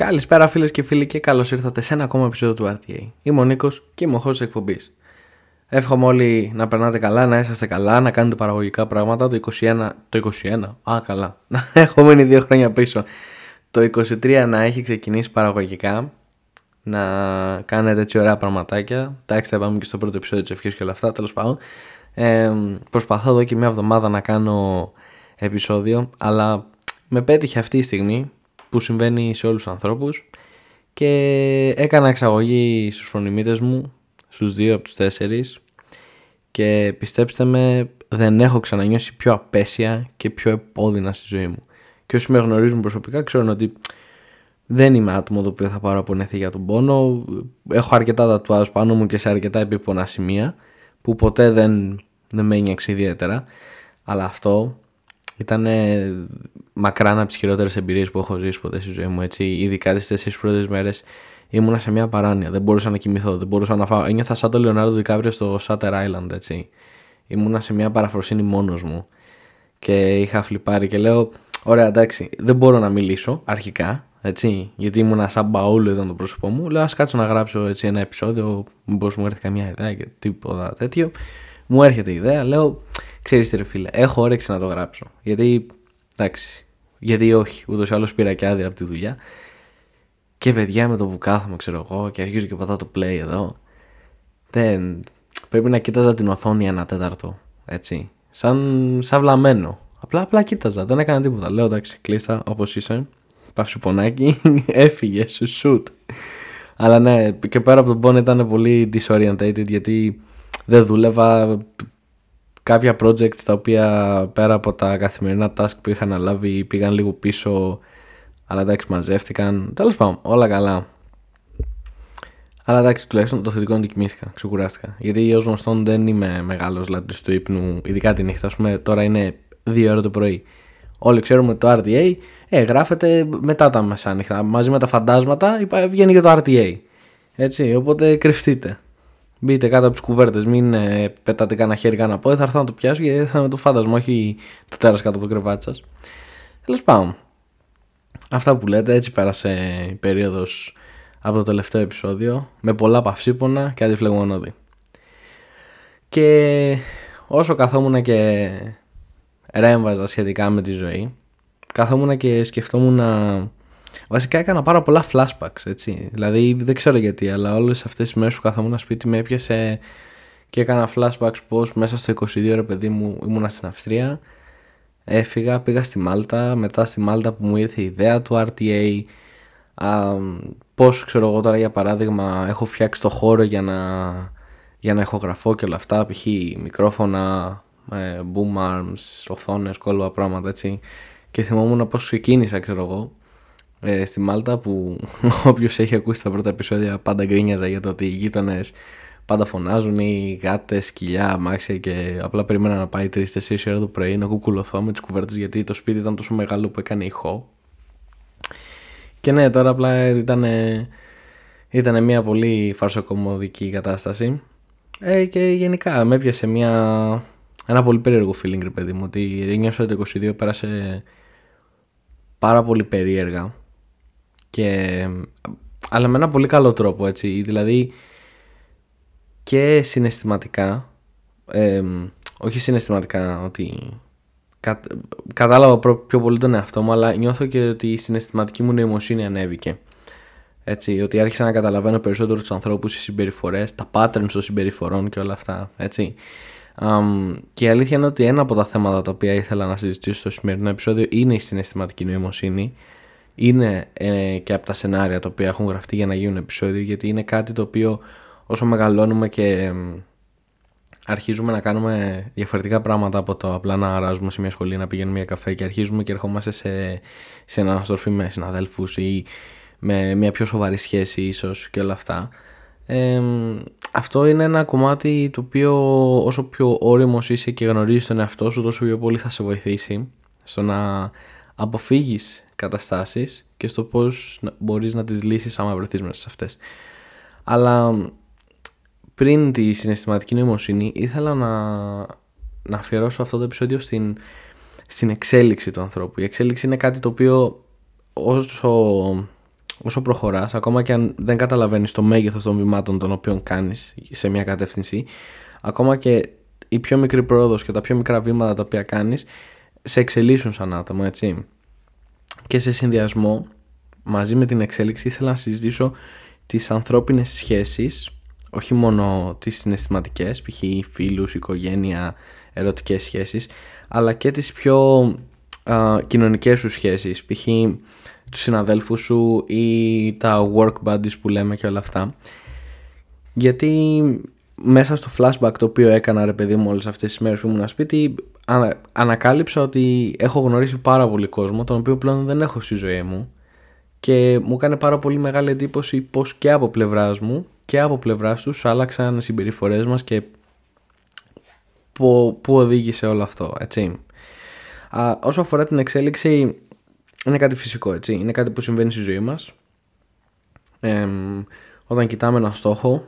Καλησπέρα φίλες και φίλοι και καλώς ήρθατε σε ένα ακόμα επεισόδιο του RTA. Είμαι ο Νίκος και είμαι ο χώρο εκπομπής. Εύχομαι όλοι να περνάτε καλά, να είσαστε καλά, να κάνετε παραγωγικά πράγματα. Το 21. Το 21. Α, καλά. Έχω μείνει δύο χρόνια πίσω. Το 23 να έχει ξεκινήσει παραγωγικά. Να κάνετε έτσι ωραία πραγματάκια. Εντάξει, θα πάμε και στο πρώτο επεισόδιο της ευχής και όλα αυτά. Τέλος πάντων. Ε, προσπαθώ εδώ και μια εβδομάδα να κάνω επεισόδιο, αλλά με πέτυχε αυτή η στιγμή που συμβαίνει σε όλους τους ανθρώπους και έκανα εξαγωγή στους φωνημίτες μου, στους δύο από τους τέσσερις και πιστέψτε με δεν έχω ξανανιώσει πιο απέσια και πιο επώδυνα στη ζωή μου. Και όσοι με γνωρίζουν προσωπικά ξέρουν ότι δεν είμαι άτομο το οποίο θα πάρω απονεθεί για τον πόνο. Έχω αρκετά τατουάζ πάνω μου και σε αρκετά επίπονα σημεία που ποτέ δεν, δεν με ένιωξε ιδιαίτερα. Αλλά αυτό ήταν μακράν από τις χειρότερες εμπειρίες που έχω ζήσει ποτέ στη ζωή μου. Έτσι. Ειδικά τις τέσσερις πρώτες μέρες ήμουνα σε μια παράνοια. Δεν μπορούσα να κοιμηθώ, δεν μπορούσα να φάω. Ένιωθα σαν το Λεωνάρδο Δικάβριο στο Shutter Island. Έτσι. Ήμουνα σε μια παραφροσύνη μόνος μου. Και είχα φλιπάρει και λέω: Ωραία, εντάξει, δεν μπορώ να μιλήσω αρχικά. Έτσι, γιατί ήμουνα σαν μπαούλο ήταν το πρόσωπό μου. Λέω: Α κάτσω να γράψω έτσι, ένα επεισόδιο. Μήπως μου έρθει καμιά ιδέα και τίποτα τέτοιο. Μου έρχεται η ιδέα, λέω: Ξέρεις τι, ρε φίλε, έχω όρεξη να το γράψω. Γιατί, εντάξει, γιατί όχι, ούτως ή άλλως πήρα και άδεια από τη δουλειά. Και παιδιά με το που κάθομαι, ξέρω εγώ, και αρχίζω και πατάω το play εδώ. Δεν. Πρέπει να κοίταζα την οθόνη ένα τέταρτο. Έτσι. Σαν, σαν βλαμμένο. Απλά, απλά κοίταζα, δεν έκανα τίποτα. Λέω εντάξει, κλείστα όπως είσαι. Πάψου πονάκι, έφυγε, σου σουτ. Αλλά ναι, και πέρα από τον πόνο ήταν πολύ disorientated γιατί δεν δούλευα κάποια projects τα οποία πέρα από τα καθημερινά task που είχα αναλάβει πήγαν λίγο πίσω αλλά εντάξει μαζεύτηκαν. Τέλος πάντων όλα καλά. Αλλά εντάξει τουλάχιστον το θετικό είναι ότι κοιμήθηκα ξεκουράστηκα γιατί ως γνωστόν δεν είμαι μεγάλος λάτρης του ύπνου ειδικά τη νύχτα. Ας πούμε τώρα είναι 2 ώρα το πρωί. Όλοι ξέρουμε το RTA ε, γράφεται μετά τα μεσάνυχτα. Μαζί με τα φαντάσματα βγαίνει και το RTA έτσι οπότε κρυφτείτε Μπείτε κάτω από τις κουβέρτες, μην ε, πετάτε κανένα χέρι, κανένα πόδι. Θα έρθω να το πιάσω γιατί θα είμαι το φάντασμα, όχι το τέρας κάτω από το κρεβάτι σας. Τέλος πάντων. Αυτά που λέτε, έτσι πέρασε η περίοδος από το τελευταίο επεισόδιο με πολλά παυσίπονα και αντιφλεγμονώδη. Και όσο καθόμουν και ρέμβαζα σχετικά με τη ζωή, καθόμουν και σκεφτόμουν να Βασικά έκανα πάρα πολλά flashbacks, έτσι. Δηλαδή δεν ξέρω γιατί, αλλά όλες αυτές τις μέρες που καθόμουν σπίτι με έπιασε και έκανα flashbacks πώς μέσα στο 22 ρε παιδί μου ήμουνα στην Αυστρία. Έφυγα, πήγα στη Μάλτα, μετά στη Μάλτα που μου ήρθε η ιδέα του RTA. Α, πώς ξέρω εγώ τώρα για παράδειγμα έχω φτιάξει το χώρο για να, για να ηχογραφώ και όλα αυτά, π.χ. μικρόφωνα, ε, boom arms, οθόνες, κόλπα πράγματα έτσι. Και θυμόμουν πώς ξεκίνησα ξέρω εγώ ε, στη Μάλτα που όποιος έχει ακούσει τα πρώτα επεισόδια πάντα γκρίνιαζα για το ότι οι γείτονες πάντα φωνάζουν οι γάτες, σκυλιά, αμάξια και απλά περίμενα να πάει 3-4 ώρα το πρωί να κουκουλωθώ με τις κουβέρτες γιατί το σπίτι ήταν τόσο μεγάλο που έκανε ηχό. Και ναι, τώρα απλά ήταν, ήταν μια πολύ φαρσοκομωδική κατάσταση. Ε, και γενικά με έπιασε μια, ένα πολύ περίεργο feeling, ρε παιδί μου, ότι ένιωσα ότι το 22 πέρασε πάρα πολύ περίεργα και, αλλά με ένα πολύ καλό τρόπο έτσι. Δηλαδή και συναισθηματικά όχι συναισθηματικά ότι κα, κατάλαβα πιο πολύ τον εαυτό μου αλλά νιώθω και ότι η συναισθηματική μου νοημοσύνη ανέβηκε. Έτσι, ότι άρχισα να καταλαβαίνω περισσότερο τους ανθρώπους, οι συμπεριφορές, τα patterns των συμπεριφορών και όλα αυτά, έτσι. Um, και η αλήθεια είναι ότι ένα από τα θέματα τα οποία ήθελα να συζητήσω στο σημερινό επεισόδιο είναι η συναισθηματική νοημοσύνη είναι ε, και από τα σενάρια τα οποία έχουν γραφτεί για να γίνουν επεισόδιο γιατί είναι κάτι το οποίο όσο μεγαλώνουμε και αρχίζουμε να κάνουμε διαφορετικά πράγματα από το απλά να αράζουμε σε μια σχολή, να πηγαίνουμε μια καφέ και αρχίζουμε και ερχόμαστε σε, σε αναστροφή με συναδέλφους ή με μια πιο σοβαρή σχέση ίσως και όλα αυτά. Ε, αυτό είναι ένα κομμάτι το οποίο όσο πιο όριμος είσαι και γνωρίζεις τον εαυτό σου τόσο πιο πολύ θα σε βοηθήσει στο να αποφύγεις καταστάσεις και στο πώς μπορείς να τις λύσεις άμα βρεθείς μέσα σε αυτές. Αλλά πριν τη συναισθηματική νοημοσύνη ήθελα να, να αφιερώσω αυτό το επεισόδιο στην, στην εξέλιξη του ανθρώπου. Η εξέλιξη είναι κάτι το οποίο όσο, όσο προχωράς, ακόμα και αν δεν καταλαβαίνεις το μέγεθος των βημάτων των οποίων κάνεις σε μια κατεύθυνση, ακόμα και η πιο μικρή πρόοδος και τα πιο μικρά βήματα τα οποία κάνεις, σε εξελίσσουν σαν άτομο, έτσι. Και σε συνδυασμό, μαζί με την εξέλιξη, ήθελα να συζητήσω τις ανθρώπινες σχέσεις, όχι μόνο τις συναισθηματικές, π.χ. φίλους, οικογένεια, ερωτικές σχέσεις, αλλά και τις πιο α, κοινωνικές σου σχέσεις, π.χ. τους συναδέλφους σου ή τα work buddies που λέμε και όλα αυτά. Γιατί μέσα στο flashback το οποίο έκανα ρε παιδί μου όλες αυτές τις μέρες που ήμουν σπίτι ανακάλυψα ότι έχω γνωρίσει πάρα πολύ κόσμο τον οποίο πλέον δεν έχω στη ζωή μου και μου έκανε πάρα πολύ μεγάλη εντύπωση πως και από πλευράς μου και από πλευράς τους άλλαξαν οι συμπεριφορές μας και που, που οδήγησε όλο αυτό, έτσι. Α, όσο αφορά την εξέλιξη, είναι κάτι φυσικό, έτσι. Είναι κάτι που συμβαίνει στη ζωή μας. Ε, όταν κοιτάμε ένα στόχο,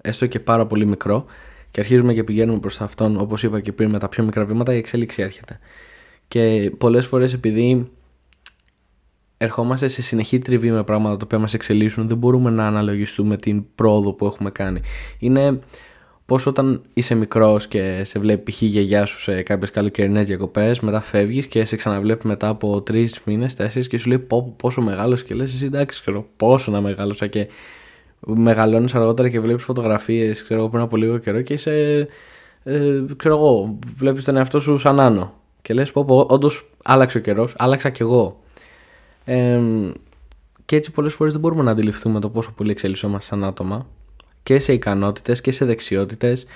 έστω και πάρα πολύ μικρό, και αρχίζουμε και πηγαίνουμε προς αυτόν, όπως είπα και πριν, με τα πιο μικρά βήματα, η εξέλιξη έρχεται. Και πολλές φορές επειδή ερχόμαστε σε συνεχή τριβή με πράγματα τα οποία μας εξελίσσουν, δεν μπορούμε να αναλογιστούμε την πρόοδο που έχουμε κάνει. Είναι πώς όταν είσαι μικρός και σε βλέπει π.χ. η γιαγιά σου σε κάποιες καλοκαιρινές διακοπές, μετά φεύγεις και σε ξαναβλέπει μετά από τρεις μήνες, τέσσερις και σου λέει πω, πόσο μεγάλος και λες εσύ εντάξει, ξέρω πόσο να μεγάλωσα και μεγαλώνεις αργότερα και βλέπεις φωτογραφίες, ξέρω πριν από λίγο καιρό και είσαι. Ε, ξέρω εγώ, βλέπεις τον εαυτό σου σαν άνω. Και λες, πω, πω όντως άλλαξε ο καιρός, άλλαξα κι εγώ. Ε, και έτσι πολλές φορές δεν μπορούμε να αντιληφθούμε το πόσο πολύ εξελισσόμαστε σαν άτομα και σε ικανότητες και σε δεξιότητες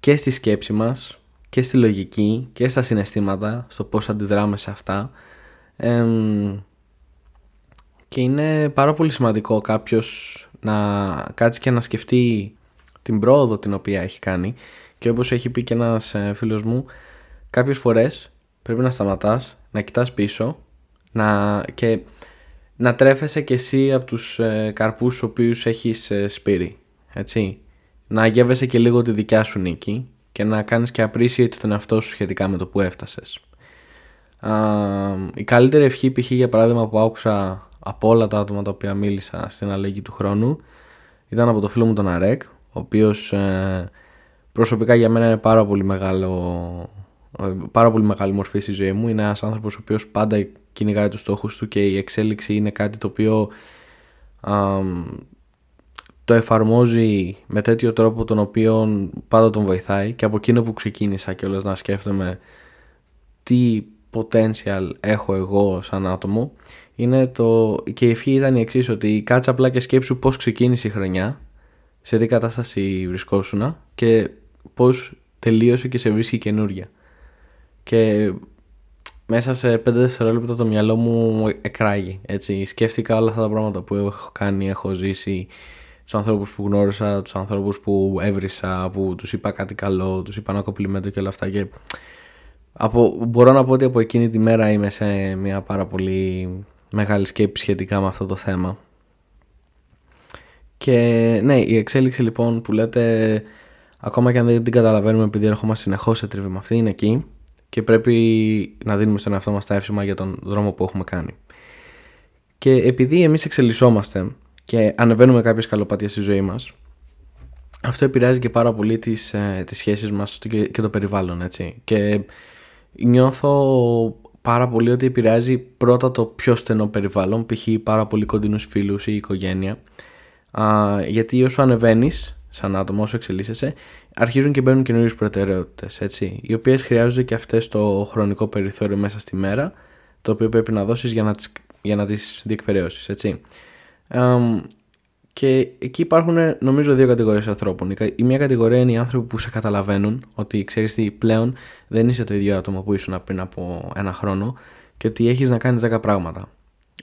και στη σκέψη μας και στη λογική και στα συναισθήματα, στο πώς αντιδράμε σε αυτά. και είναι πάρα πολύ σημαντικό κάποιος να κάτσει και να σκεφτεί την πρόοδο την οποία έχει κάνει και όπως έχει πει και ένας ε, φίλος μου κάποιες φορές πρέπει να σταματάς, να κοιτάς πίσω να, και να τρέφεσαι και εσύ από τους ε, καρπούς τους οποίους έχεις ε, σπείρει έτσι. Να γεύεσαι και λίγο τη δικιά σου νίκη και να κάνεις και appreciate τον εαυτό σου σχετικά με το που έφτασες. Α, η καλύτερη ευχή π.χ. για παράδειγμα που άκουσα από όλα τα άτομα τα οποία μίλησα στην αλλαγή του χρόνου ήταν από το φίλο μου τον Αρέκ ο οποίος ε, προσωπικά για μένα είναι πάρα πολύ μεγάλο ε, πάρα πολύ μεγάλη μορφή στη ζωή μου. Είναι ένας άνθρωπος ο οποίος πάντα κυνηγάει τους στόχους του και η εξέλιξη είναι κάτι το οποίο το εφαρμόζει με τέτοιο τρόπο τον οποίο πάντα τον βοηθάει. Και από εκείνο που ξεκίνησα και όλες να σκέφτομαι τι potential έχω εγώ σαν άτομο είναι το και η ευχή ήταν η εξής ότι κάτσε απλά και σκέψου πώς ξεκίνησε η χρονιά σε τι κατάσταση βρισκόσουνα και πώς τελείωσε και σε βρίσκει καινούρια και μέσα σε 5 δευτερόλεπτα το μυαλό μου εκράγει έτσι σκέφτηκα όλα αυτά τα πράγματα που έχω κάνει, έχω ζήσει τους ανθρώπους που γνώρισα, τους ανθρώπους που έβρισα, που τους είπα κάτι καλό, τους είπα ένα κοπλιμέντο και όλα αυτά. Και από, μπορώ να πω ότι από εκείνη τη μέρα είμαι σε μια πάρα πολύ μεγάλη σκέψη σχετικά με αυτό το θέμα. Και ναι, η εξέλιξη λοιπόν που λέτε, ακόμα και αν δεν την καταλαβαίνουμε επειδή ερχόμαστε συνεχώς σε τριβή με αυτή, είναι εκεί και πρέπει να δίνουμε στον εαυτό μας τα εύσημα για τον δρόμο που έχουμε κάνει. Και επειδή εμείς εξελισσόμαστε και ανεβαίνουμε κάποιες καλοπάτια στη ζωή μας αυτό επηρεάζει και πάρα πολύ τις, ε, τις σχέσεις μας και, το περιβάλλον έτσι και νιώθω πάρα πολύ ότι επηρεάζει πρώτα το πιο στενό περιβάλλον π.χ. πάρα πολύ κοντινούς φίλους ή οικογένεια α, γιατί όσο ανεβαίνεις σαν άτομο, όσο εξελίσσεσαι, αρχίζουν και μπαίνουν καινούριες προτεραιότητες, έτσι, οι οποίες χρειάζονται και αυτές το χρονικό περιθώριο μέσα στη μέρα, το οποίο πρέπει να δώσεις για να τις για να τις διεκπαιρεώσεις, έτσι και εκεί υπάρχουν νομίζω δύο κατηγορίες ανθρώπων. Η μία κατηγορία είναι οι άνθρωποι που σε καταλαβαίνουν ότι ξέρεις τι πλέον δεν είσαι το ίδιο άτομο που ήσουν πριν από ένα χρόνο και ότι έχεις να κάνεις 10 πράγματα.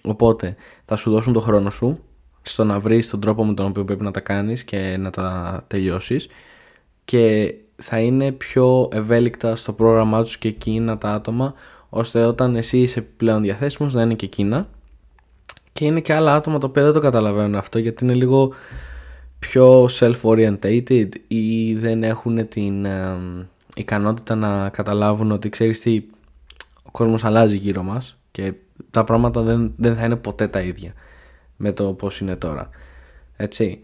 Οπότε θα σου δώσουν το χρόνο σου στο να βρεις τον τρόπο με τον οποίο πρέπει να τα κάνεις και να τα τελειώσεις και θα είναι πιο ευέλικτα στο πρόγραμμά τους και εκείνα τα άτομα ώστε όταν εσύ είσαι πλέον διαθέσιμος να είναι και εκείνα και είναι και άλλα άτομα τα οποία δεν το καταλαβαίνουν αυτό γιατί είναι λίγο πιο self-orientated ή δεν έχουν την ικανότητα να καταλάβουν ότι ξέρεις τι ο κόσμος αλλάζει γύρω μας και τα πράγματα δεν, δεν θα είναι ποτέ τα ίδια. με το πώς είναι τώρα. Έτσι.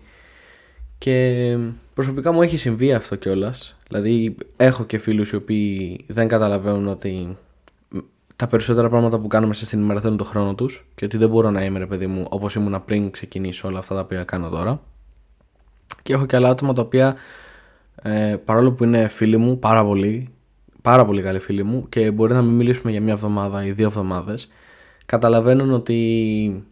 Και προσωπικά μου έχει συμβεί αυτό κιόλας. Δηλαδή έχω και φίλους οι οποίοι δεν καταλαβαίνουν ότι τα περισσότερα πράγματα που κάνουμε στην ημέρα θέλουν τον χρόνο τους και ότι δεν μπορώ να είμαι ρε παιδί μου όπως ήμουν πριν ξεκινήσω όλα αυτά τα οποία κάνω τώρα. Και έχω και άλλα άτομα τα οποία ε, παρόλο που είναι φίλοι μου πάρα πολύ, πάρα πολύ καλοί φίλοι μου και μπορεί να μην μιλήσουμε για μια εβδομάδα ή δύο εβδομάδες καταλαβαίνουν ότι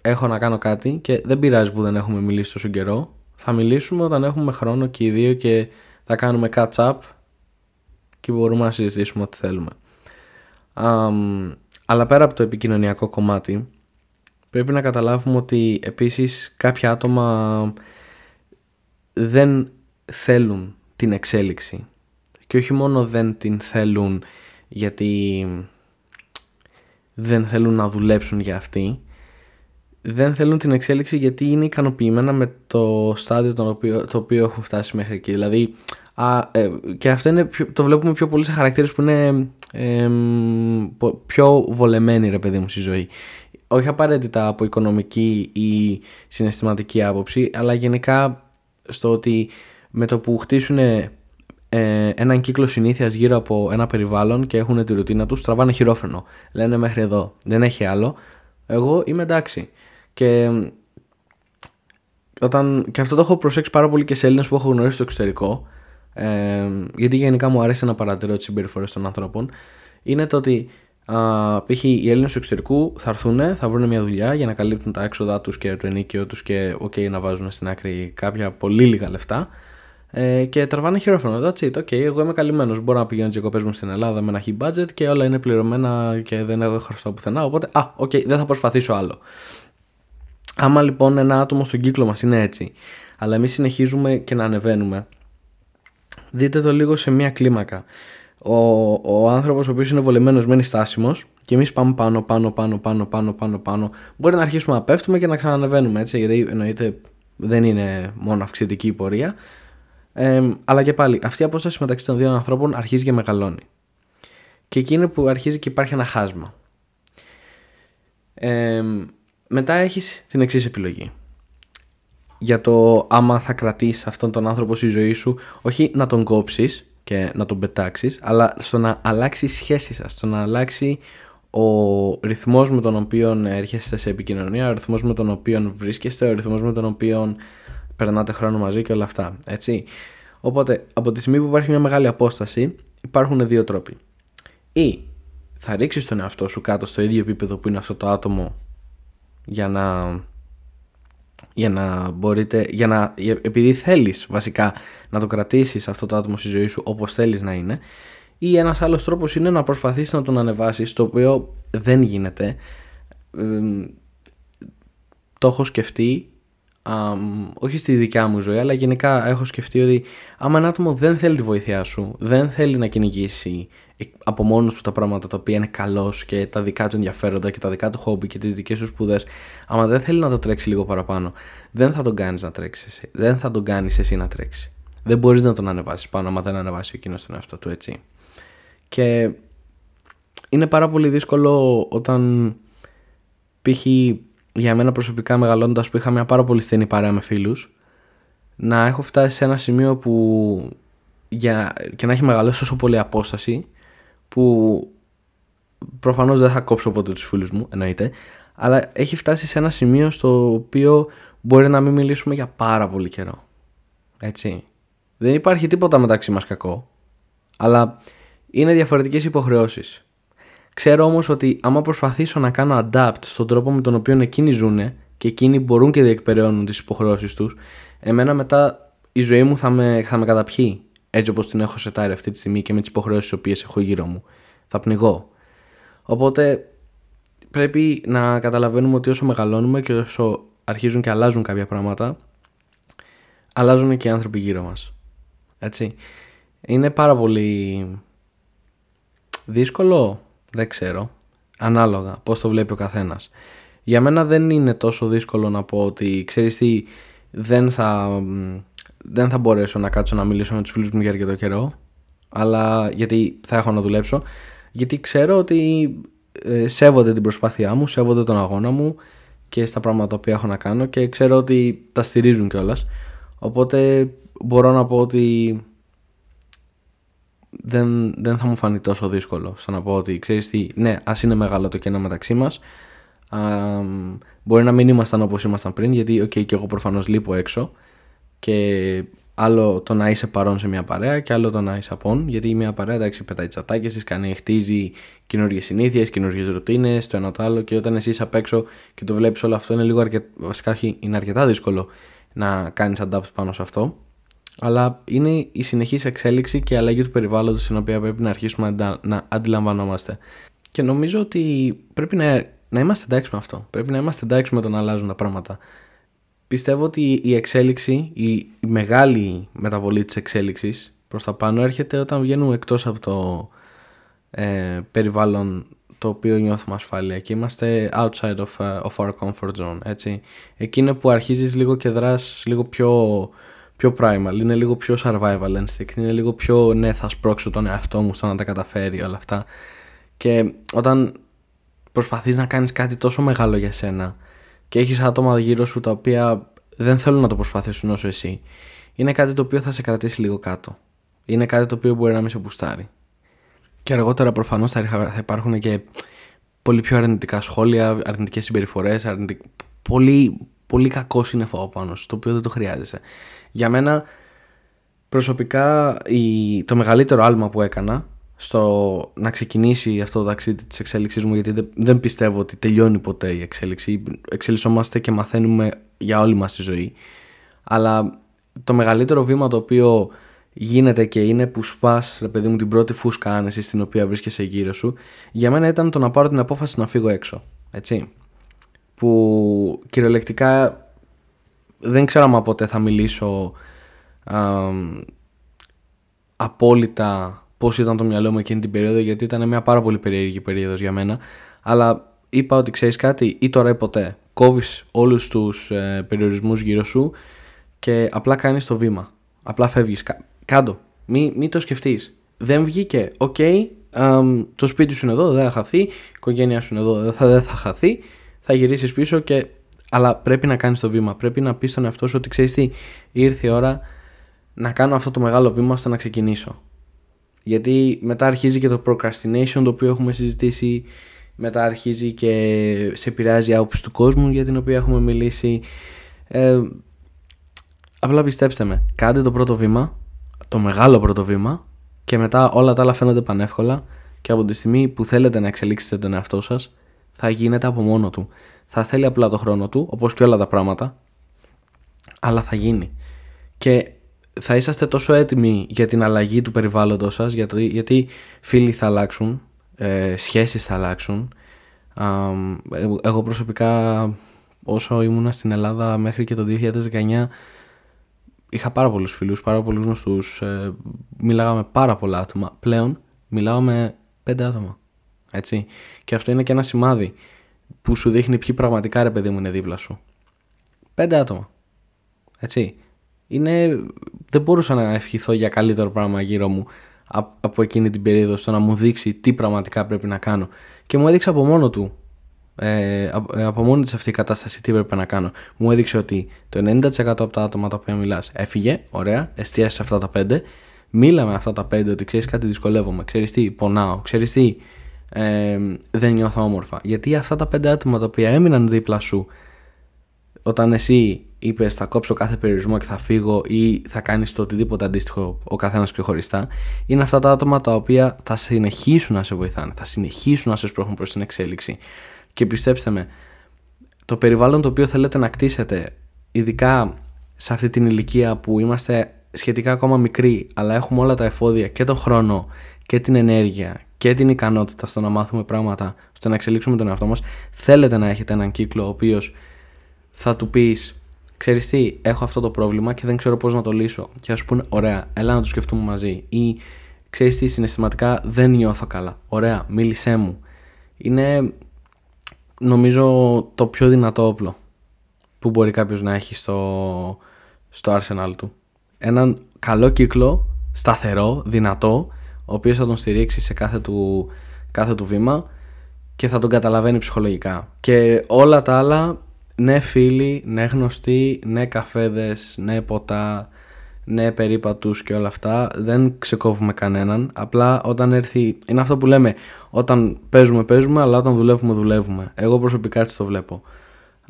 έχω να κάνω κάτι και δεν πειράζει που δεν έχουμε μιλήσει τόσο καιρό θα μιλήσουμε όταν έχουμε χρόνο και οι δύο και θα κάνουμε catch up και μπορούμε να συζητήσουμε ό,τι θέλουμε. Αλλά πέρα από το επικοινωνιακό κομμάτι πρέπει να καταλάβουμε ότι επίσης κάποια άτομα δεν θέλουν την εξέλιξη και όχι μόνο δεν την θέλουν γιατί δεν θέλουν να δουλέψουν για αυτή δεν θέλουν την εξέλιξη γιατί είναι ικανοποιημένα με το στάδιο το οποίο, το οποίο έχουν φτάσει μέχρι εκεί. Δηλαδή, α, ε, και αυτό είναι, το βλέπουμε πιο πολύ σε χαρακτήρες που είναι ε, πιο βολεμένοι ρε παιδί μου στη ζωή. Όχι απαραίτητα από οικονομική ή συναισθηματική άποψη, αλλά γενικά στο ότι με το που χτίσουν ε, έναν κύκλο συνήθειας γύρω από ένα περιβάλλον και έχουν τη ρουτίνα τους, τραβάνε χειρόφρενο. Λένε μέχρι εδώ. Δεν έχει άλλο. Εγώ είμαι εντάξει. Και όταν, και αυτό το έχω προσέξει πάρα πολύ και σε Έλληνες που έχω γνωρίσει στο εξωτερικό, ε, γιατί γενικά μου αρέσει να παρατηρώ τις συμπεριφορές των ανθρώπων, είναι το ότι π.χ. οι Έλληνες του εξωτερικού θα έρθουν, θα βρουν μια δουλειά για να καλύπτουν τα έξοδά τους και το ενίκιο τους και okay, να βάζουν στην άκρη κάποια πολύ λίγα λεφτά. Ε, και τραβάνε χειρόφωνο. That's it. Okay, εγώ είμαι καλυμμένος. Μπορώ να πηγαίνω τις διακοπές μου στην Ελλάδα με ένα high budget και όλα είναι πληρωμένα και δεν έχω χρωστό πουθενά. Οπότε, α, okay, δεν θα προσπαθήσω άλλο. Άμα λοιπόν ένα άτομο στον κύκλο μας είναι έτσι, αλλά εμείς συνεχίζουμε και να ανεβαίνουμε, δείτε το λίγο σε μία κλίμακα. Ο, ο άνθρωπος ο οποίος είναι βολεμένος μένει στάσιμος και εμείς πάμε πάνω, πάνω, πάνω, πάνω, πάνω, πάνω, πάνω. Μπορεί να αρχίσουμε να πέφτουμε και να ξανανεβαίνουμε έτσι, γιατί εννοείται δεν είναι μόνο αυξητική η πορεία. Ε, αλλά και πάλι, αυτή η απόσταση μεταξύ των δύο ανθρώπων αρχίζει και μεγαλώνει. Και εκείνη που αρχίζει και υπάρχει ένα χάσμα. Ε, μετά έχεις την εξής επιλογή για το άμα θα κρατήσει αυτόν τον άνθρωπο στη ζωή σου όχι να τον κόψεις και να τον πετάξεις αλλά στο να αλλάξει η σχέση σας στο να αλλάξει ο ρυθμός με τον οποίο έρχεστε σε επικοινωνία ο ρυθμός με τον οποίο βρίσκεστε ο ρυθμός με τον οποίο περνάτε χρόνο μαζί και όλα αυτά έτσι. Οπότε από τη στιγμή που υπάρχει μια μεγάλη απόσταση υπάρχουν δύο τρόποι. Ή θα ρίξεις τον εαυτό σου κάτω στο ίδιο επίπεδο που είναι αυτό το άτομο για να για να μπορείτε, για να, επειδή θέλεις βασικά να το κρατήσεις αυτό το άτομο στη ζωή σου όπως θέλεις να είναι ή ένας άλλος τρόπος είναι να προσπαθήσεις να τον ανεβάσεις το οποίο δεν γίνεται. Το έχω σκεφτεί όχι στη δικιά μου ζωή αλλά γενικά έχω σκεφτεί ότι άμα ένα άτομο δεν θέλει τη βοήθειά σου δεν θέλει να κυνηγήσει από μόνος του τα πράγματα τα οποία είναι καλός και τα δικά του ενδιαφέροντα και τα δικά του χόμπι και τις δικές του σπουδές, άμα δεν θέλει να το τρέξει λίγο παραπάνω, δεν θα τον κάνεις να τρέξεις εσύ. Δεν θα τον κάνεις εσύ να τρέξει. Δεν μπορείς να τον ανεβάσεις πάνω, άμα δεν ανεβάσει εκείνος τον εαυτό του, έτσι. Και είναι πάρα πολύ δύσκολο όταν π.χ. για μένα προσωπικά μεγαλώνοντα που είχα μια πάρα πολύ στενή παρέα με φίλους, να έχω φτάσει σε ένα σημείο που για, και να έχει μεγαλώσει τόσο πολύ απόσταση που προφανώς δεν θα κόψω ποτέ τους φίλους μου, εννοείται, αλλά έχει φτάσει σε ένα σημείο στο οποίο μπορεί να μην μιλήσουμε για πάρα πολύ καιρό. Έτσι. Δεν υπάρχει τίποτα μεταξύ μας κακό, αλλά είναι διαφορετικές υποχρεώσεις. Ξέρω όμως ότι άμα προσπαθήσω να κάνω adapt στον τρόπο με τον οποίο εκείνοι ζουν και εκείνοι μπορούν και διεκπεραιώνουν τις υποχρεώσεις τους, εμένα μετά η ζωή μου θα με, θα με καταπιεί έτσι όπως την έχω σετάρει αυτή τη στιγμή και με τις υποχρεώσεις τις οποίες έχω γύρω μου. Θα πνιγώ. Οπότε πρέπει να καταλαβαίνουμε ότι όσο μεγαλώνουμε και όσο αρχίζουν και αλλάζουν κάποια πράγματα, αλλάζουν και οι άνθρωποι γύρω μας. Έτσι. Είναι πάρα πολύ δύσκολο, δεν ξέρω, ανάλογα πώς το βλέπει ο καθένας. Για μένα δεν είναι τόσο δύσκολο να πω ότι ξέρεις τι δεν θα δεν θα μπορέσω να κάτσω να μιλήσω με τους φίλους μου για αρκετό καιρό αλλά γιατί θα έχω να δουλέψω γιατί ξέρω ότι ε, σέβονται την προσπάθειά μου, σέβονται τον αγώνα μου και στα πράγματα τα οποία έχω να κάνω και ξέρω ότι τα στηρίζουν κιόλας. Οπότε μπορώ να πω ότι δεν, δεν θα μου φανεί τόσο δύσκολο στο να πω ότι ξέρεις τι, ναι, ας είναι μεγάλο το κενό μεταξύ μας. Μπορεί να μην ήμασταν όπως ήμασταν πριν γιατί okay, και εγώ προφανώς λείπω έξω. Και άλλο το να είσαι παρόν σε μια παρέα και άλλο το να είσαι απόν γιατί μια παρέα εντάξει πετάει τσατάκια τη, κάνει, χτίζει καινούργιες συνήθειες, καινούργιες ρουτίνες, το ένα το άλλο. Και όταν εσύ είσαι απ' έξω και το βλέπεις όλο αυτό είναι λίγο αρκετά, βασικά είναι αρκετά δύσκολο να κάνεις adapt πάνω σε αυτό αλλά είναι η συνεχής εξέλιξη και η αλλαγή του περιβάλλοντος στην οποία πρέπει να αρχίσουμε να αντιλαμβανόμαστε. Και νομίζω ότι πρέπει να, να είμαστε εντάξει με αυτό. Πρέπει να είμαστε εντάξει με το να αλλάζουν τα πράγματα. Πιστεύω ότι η εξέλιξη, η, μεγάλη μεταβολή της εξέλιξης προς τα πάνω έρχεται όταν βγαίνουμε εκτός από το ε, περιβάλλον το οποίο νιώθουμε ασφάλεια και είμαστε outside of, uh, of our comfort zone, έτσι. Εκείνο που αρχίζεις λίγο και δράς λίγο πιο πιο primal, είναι λίγο πιο survival instinct, είναι λίγο πιο ναι θα σπρώξω τον εαυτό μου στο να τα καταφέρει όλα αυτά. Και όταν προσπαθείς να κάνεις κάτι τόσο μεγάλο για σένα και έχεις άτομα γύρω σου τα οποία δεν θέλουν να το προσπαθήσουν όσο εσύ είναι κάτι το οποίο θα σε κρατήσει λίγο κάτω. Είναι κάτι το οποίο μπορεί να μην σε πουστάρει και αργότερα προφανώς θα υπάρχουν και πολύ πιο αρνητικά σχόλια, αρνητικές συμπεριφορές, αρνητικ... πολύ, πολύ κακό σύννεφο πάνω σου, το οποίο δεν το χρειάζεσαι. Για μένα προσωπικά η, το μεγαλύτερο άλμα που έκανα στο να ξεκινήσει αυτό το ταξίδι της εξέλιξής μου γιατί δεν, πιστεύω ότι τελειώνει ποτέ η εξέλιξη. Εξελισσόμαστε και μαθαίνουμε για όλη μας τη ζωή. Αλλά το μεγαλύτερο βήμα το οποίο γίνεται και είναι που σπάς ρε παιδί μου την πρώτη φούσκα άνεση στην οποία βρίσκεσαι γύρω σου για μένα ήταν το να πάρω την απόφαση να φύγω έξω έτσι που κυριολεκτικά δεν ξέρω αν ποτέ θα μιλήσω α, απόλυτα πώς ήταν το μυαλό μου εκείνη την περίοδο γιατί ήταν μια πάρα πολύ περίεργη περίοδος για μένα. Αλλά είπα ότι ξέρεις κάτι ή τώρα ή ποτέ κόβεις όλους τους ε, περιορισμούς γύρω σου και απλά κάνεις το βήμα. Απλά φεύγεις. Κάν' το. Μην, μη το σκεφτείς. Δεν βγήκε. OK okay, το σπίτι σου είναι εδώ δεν θα χαθεί. Η οικογένειά σου είναι εδώ δεν θα, δεν θα χαθεί θα γυρίσεις πίσω και αλλά πρέπει να κάνεις το βήμα. Πρέπει να πεις στον εαυτό σου ότι ξέρεις τι, ήρθε η ώρα να κάνω αυτό το μεγάλο βήμα ώστε να ξεκινήσω. Γιατί μετά αρχίζει και το procrastination το οποίο έχουμε συζητήσει, μετά αρχίζει και σε επηρεάζει η άποψη του κόσμου για την οποία έχουμε μιλήσει. Ε, απλά πιστέψτε με, κάντε το πρώτο βήμα, το μεγάλο πρώτο βήμα και μετά όλα τα άλλα φαίνονται πανεύκολα και από τη στιγμή που θέλετε να εξελίξετε τον εαυτό σας θα γίνεται από μόνο του θα θέλει απλά το χρόνο του, όπως και όλα τα πράγματα, αλλά θα γίνει. Και θα είσαστε τόσο έτοιμοι για την αλλαγή του περιβάλλοντος σας, γιατί, γιατί φίλοι θα αλλάξουν, ε, σχέσεις θα αλλάξουν. εγώ προσωπικά όσο ήμουνα στην Ελλάδα μέχρι και το 2019 είχα πάρα πολλούς φίλους, πάρα πολλούς γνωστούς, ε, μιλάγαμε πάρα πολλά άτομα. Πλέον μιλάω με πέντε άτομα. Έτσι. Και αυτό είναι και ένα σημάδι που σου δείχνει ποιοι πραγματικά ρε παιδί μου είναι δίπλα σου. Πέντε άτομα. Έτσι. Είναι... Δεν μπορούσα να ευχηθώ για καλύτερο πράγμα γύρω μου από εκείνη την περίοδο στο να μου δείξει τι πραγματικά πρέπει να κάνω. Και μου έδειξε από μόνο του, ε, από μόνη της αυτή η κατάσταση τι πρέπει να κάνω. Μου έδειξε ότι το 90% από τα άτομα τα οποία μιλάς έφυγε, ωραία, εστίασες σε αυτά τα πέντε. Μίλα με αυτά τα πέντε ότι ξέρεις κάτι δυσκολεύομαι, ξέρεις τι, πονάω, ξέρεις τι, ε, δεν νιώθω όμορφα. Γιατί αυτά τα πέντε άτομα τα οποία έμειναν δίπλα σου όταν εσύ είπες θα κόψω κάθε περιορισμό και θα φύγω ή θα κάνεις το οτιδήποτε αντίστοιχο ο καθένας χωριστά είναι αυτά τα άτομα τα οποία θα συνεχίσουν να σε βοηθάνε, θα συνεχίσουν να σε σπρώχνουν προς την εξέλιξη και πιστέψτε με το περιβάλλον το οποίο θέλετε να κτίσετε ειδικά σε αυτή την ηλικία που είμαστε σχετικά ακόμα μικροί αλλά έχουμε όλα τα εφόδια και τον χρόνο και την ενέργεια και την ικανότητα στο να μάθουμε πράγματα, στο να εξελίξουμε τον εαυτό μας, θέλετε να έχετε έναν κύκλο ο οποίος θα του πεις, ξέρεις τι, έχω αυτό το πρόβλημα και δεν ξέρω πώς να το λύσω. Και ας πούνε, ωραία, έλα να το σκεφτούμε μαζί. Ή ξέρεις τι, συναισθηματικά δεν νιώθω καλά. Ωραία, μίλησέ μου. Είναι νομίζω το πιο δυνατό όπλο που μπορεί κάποιος να έχει στο, στο arsenal του. Έναν καλό κύκλο, σταθερό, δυνατό, ο οποίος θα τον στηρίξει σε κάθε του, κάθε του βήμα και θα τον καταλαβαίνει ψυχολογικά. Και όλα τα άλλα ναι φίλοι, ναι γνωστοί, ναι καφέδες, ναι ποτά, ναι περίπατους και όλα αυτά. Δεν ξεκόβουμε κανέναν. Απλά όταν έρθει. Είναι αυτό που λέμε. Όταν παίζουμε, παίζουμε, αλλά όταν δουλεύουμε, δουλεύουμε. Εγώ προσωπικά έτσι το βλέπω.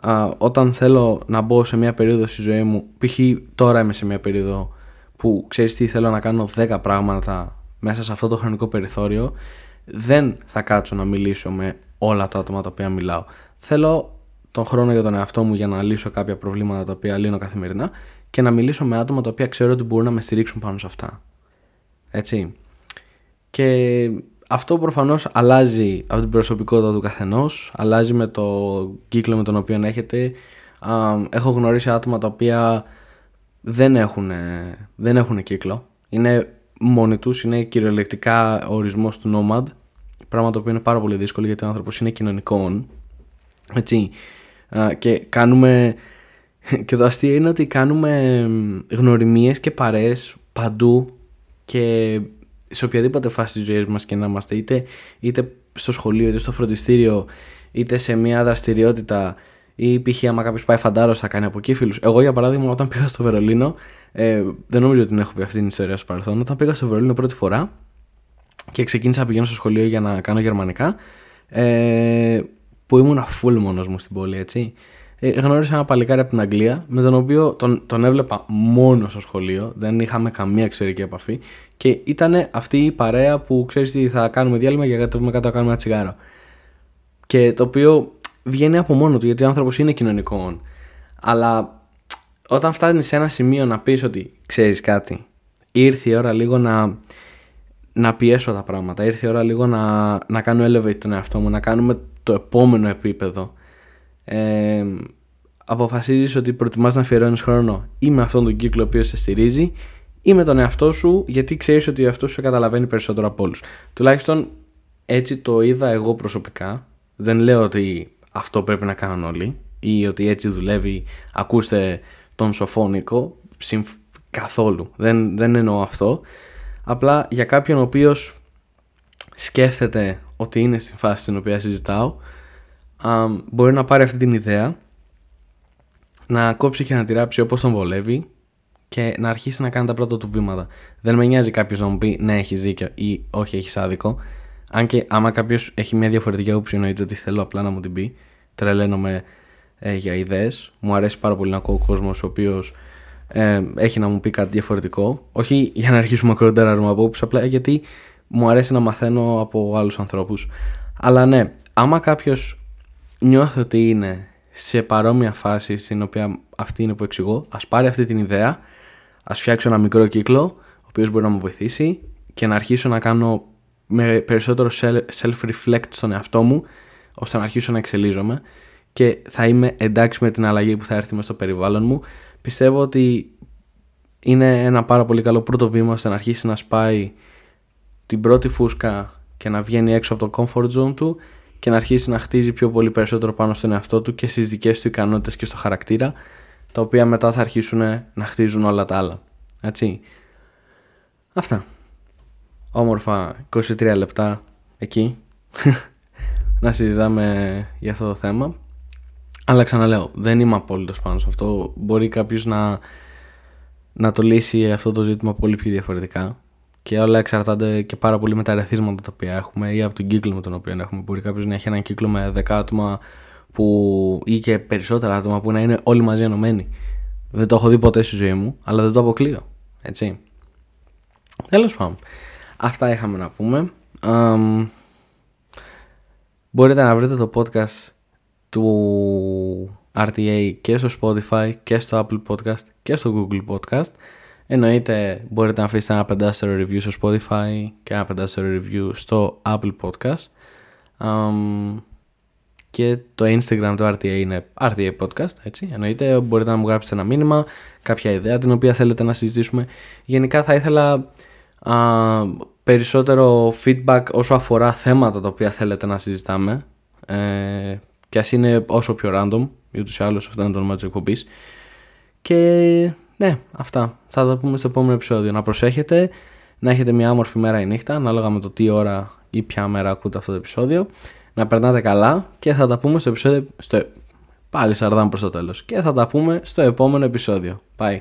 Α, όταν θέλω να μπω σε μια περίοδο στη ζωή μου, π.χ. τώρα είμαι σε μια περίοδο που ξέρεις τι θέλω να κάνω 10 πράγματα μέσα σε αυτό το χρονικό περιθώριο, δεν θα κάτσω να μιλήσω με όλα τα άτομα τα οποία μιλάω. Θέλω τον χρόνο για τον εαυτό μου για να λύσω κάποια προβλήματα τα οποία λύνω καθημερινά και να μιλήσω με άτομα τα οποία ξέρω ότι μπορούν να με στηρίξουν πάνω σε αυτά. Έτσι. Και αυτό προφανώς αλλάζει από την προσωπικότητα του καθενός, αλλάζει με το κύκλο με τον οποίο έχετε. Έχω γνωρίσει άτομα τα οποία δεν έχουν, δεν έχουν κύκλο. Είναι μόνοι τους, είναι κυριολεκτικά ο ορισμός του nomad, πράγμα το οποίο είναι πάρα πολύ δύσκολο γιατί ο άνθρωπος είναι κοινωνικό. Έτσι. Και κάνουμε και το αστείο είναι ότι κάνουμε γνωριμίες και παρέες παντού και σε οποιαδήποτε φάση της ζωής μας και να είμαστε είτε, είτε στο σχολείο είτε στο φροντιστήριο είτε σε μια δραστηριότητα ή π.χ. άμα κάποιος πάει φαντάρος θα κάνει από εκεί φίλους. Εγώ για παράδειγμα όταν πήγα στο Βερολίνο, ε, δεν νομίζω ότι την έχω πει αυτή την ιστορία στο παρελθόν. Όταν πήγα στο Βερολίνο πρώτη φορά και ξεκίνησα να πηγαίνω στο σχολείο για να κάνω γερμανικά, ε, που ήμουν full μόνος μου στην πόλη, έτσι. Ε, γνώρισα ένα παλικάρι από την Αγγλία, με τον οποίο τον, τον έβλεπα μόνος στο σχολείο, δεν είχαμε καμία εξωτερική επαφή και ήταν αυτή η παρέα που ξέρεις τι θα κάνουμε διάλειμμα για κατέβουμε κάτω να κάνουμε ένα τσιγάρο. Και το οποίο βγαίνει από μόνο του γιατί ο άνθρωπος είναι κοινωνικό. Αλλά όταν φτάνει σε ένα σημείο να πεις ότι ξέρεις κάτι, ήρθε η ώρα λίγο να, να πιέσω τα πράγματα, ήρθε η ώρα λίγο να, να κάνω elevate τον εαυτό μου, να κάνουμε το επόμενο επίπεδο ε, αποφασίζεις ότι προτιμάς να αφιερώνεις χρόνο ή με αυτόν τον κύκλο ο οποίος σε στηρίζει ή με τον εαυτό σου γιατί ξέρεις ότι ο εαυτός σου καταλαβαίνει περισσότερο από όλους. Τουλάχιστον έτσι το είδα εγώ προσωπικά. Δεν λέω ότι αυτό πρέπει να κάνουν όλοι ή ότι έτσι δουλεύει, ακούστε τον σοφόνικο, καθόλου. Δεν, δεν εννοώ αυτό. Απλά για κάποιον ο οποίος σκέφτεται ότι είναι στην φάση στην οποία συζητάω, μπορεί να πάρει αυτή την ιδέα, να κόψει και να τη ράψει όπως τον βολεύει και να αρχίσει να κάνει τα πρώτα του βήματα. Δεν με νοιάζει κάποιος να μου πει ναι, έχεις δίκιο ή όχι, έχεις άδικο. Αν και άμα κάποιος έχει μια διαφορετική άποψη, εννοείται ότι θέλω απλά να μου την πει. Τρελαίνομαι ε, για ιδέες. Μου αρέσει πάρα πολύ να ακούω ο κόσμος ο οποίος ε, έχει να μου πει κάτι διαφορετικό. Όχι για να αρχίσουμε μακρότερα να απόψεις, απλά γιατί μου αρέσει να μαθαίνω από άλλους ανθρώπους. Αλλά ναι, άμα κάποιος νιώθει ότι είναι σε παρόμοια φάση στην οποία αυτή είναι που εξηγώ, ας πάρει αυτή την ιδέα, ας φτιάξω ένα μικρό κύκλο, ο οποίος μπορεί να μου βοηθήσει και να αρχίσω να κάνω με περισσότερο self-reflect στον εαυτό μου, ώστε να αρχίσω να εξελίζομαι και θα είμαι εντάξει με την αλλαγή που θα έρθει μέσα στο περιβάλλον μου. Πιστεύω ότι είναι ένα πάρα πολύ καλό πρώτο βήμα ώστε να αρχίσει να σπάει την πρώτη φούσκα και να βγαίνει έξω από το comfort zone του και να αρχίσει να χτίζει πιο πολύ περισσότερο πάνω στον εαυτό του και στις δικές του ικανότητες και στο χαρακτήρα τα οποία μετά θα αρχίσουν να χτίζουν όλα τα άλλα. Έτσι. Αυτά. Όμορφα 23 λεπτά εκεί να συζητάμε για αυτό το θέμα. Αλλά ξαναλέω, δεν είμαι απόλυτος πάνω σε αυτό. Μπορεί κάποιος να, να το λύσει αυτό το ζήτημα πολύ πιο διαφορετικά και όλα εξαρτάται και πάρα πολύ με τα ρεθίσματα τα οποία έχουμε ή από τον κύκλο με τον οποίο έχουμε. Μπορεί κάποιος να έχει έναν κύκλο με 10 άτομα που... ή και περισσότερα άτομα που να είναι όλοι μαζί ενωμένοι. Δεν το έχω δει ποτέ στη ζωή μου, αλλά δεν το αποκλείω. Έτσι. Τέλος πάντων. Αυτά είχαμε να πούμε. Um, μπορείτε να βρείτε το podcast του RTA και στο Spotify και στο Apple Podcast και στο Google Podcast. Εννοείται μπορείτε να αφήσετε ένα πεντάστερο review στο Spotify και ένα πεντάστερο review στο Apple Podcast. Um, και το Instagram του RTA είναι RTA Podcast, έτσι. Εννοείται μπορείτε να μου γράψετε ένα μήνυμα, κάποια ιδέα την οποία θέλετε να συζητήσουμε. Γενικά θα ήθελα α, περισσότερο feedback όσο αφορά θέματα τα οποία θέλετε να συζητάμε. Ε, και ας είναι όσο πιο random, ή ούτως ή άλλως αυτό είναι το όνομα της εκπομπής. Και ναι, αυτά. Θα τα πούμε στο επόμενο επεισόδιο. Να προσέχετε, να έχετε μια άμορφη μέρα ή νύχτα, ανάλογα με το τι ώρα ή ποια μέρα ακούτε αυτό το επεισόδιο. Να περνάτε καλά και θα τα πούμε στο επεισόδιο. Στο... Πάλι σαρδάμ προς το τέλος. Και θα τα πούμε στο επόμενο επεισόδιο. Bye.